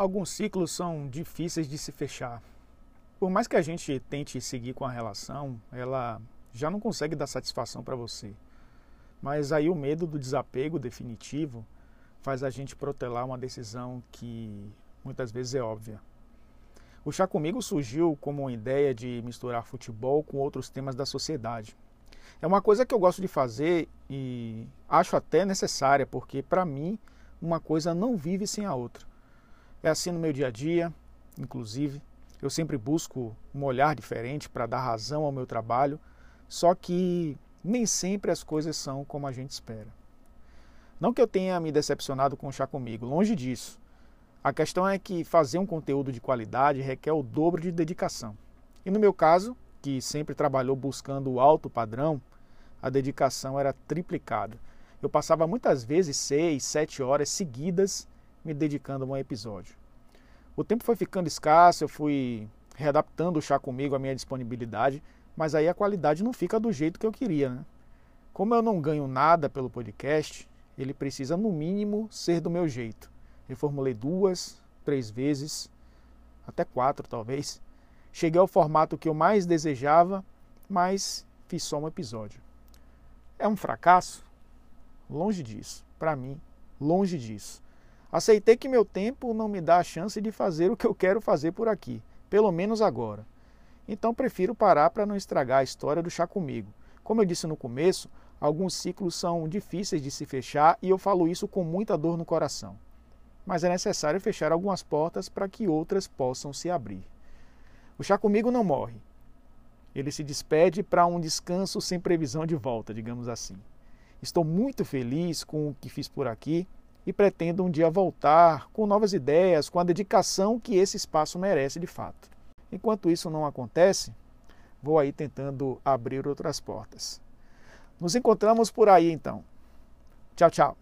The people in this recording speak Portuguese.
Alguns ciclos são difíceis de se fechar. Por mais que a gente tente seguir com a relação, ela já não consegue dar satisfação para você. Mas aí o medo do desapego definitivo faz a gente protelar uma decisão que muitas vezes é óbvia. O Chá Comigo surgiu como uma ideia de misturar futebol com outros temas da sociedade. É uma coisa que eu gosto de fazer e acho até necessária, porque para mim uma coisa não vive sem a outra. É assim no meu dia a dia, inclusive. Eu sempre busco um olhar diferente para dar razão ao meu trabalho, só que nem sempre as coisas são como a gente espera. Não que eu tenha me decepcionado com o chá comigo, longe disso. A questão é que fazer um conteúdo de qualidade requer o dobro de dedicação. E no meu caso, que sempre trabalhou buscando o alto padrão, a dedicação era triplicada. Eu passava muitas vezes seis, sete horas seguidas me dedicando a um episódio. O tempo foi ficando escasso, eu fui readaptando o chá comigo à minha disponibilidade, mas aí a qualidade não fica do jeito que eu queria. Né? Como eu não ganho nada pelo podcast, ele precisa no mínimo ser do meu jeito. Reformulei duas, três vezes, até quatro talvez. Cheguei ao formato que eu mais desejava, mas fiz só um episódio. É um fracasso? Longe disso. Para mim, longe disso. Aceitei que meu tempo não me dá a chance de fazer o que eu quero fazer por aqui, pelo menos agora. Então prefiro parar para não estragar a história do chá comigo. Como eu disse no começo, alguns ciclos são difíceis de se fechar e eu falo isso com muita dor no coração. Mas é necessário fechar algumas portas para que outras possam se abrir. O chá comigo não morre. Ele se despede para um descanso sem previsão de volta, digamos assim. Estou muito feliz com o que fiz por aqui e pretendo um dia voltar com novas ideias, com a dedicação que esse espaço merece de fato. Enquanto isso não acontece, vou aí tentando abrir outras portas. Nos encontramos por aí então. Tchau, tchau.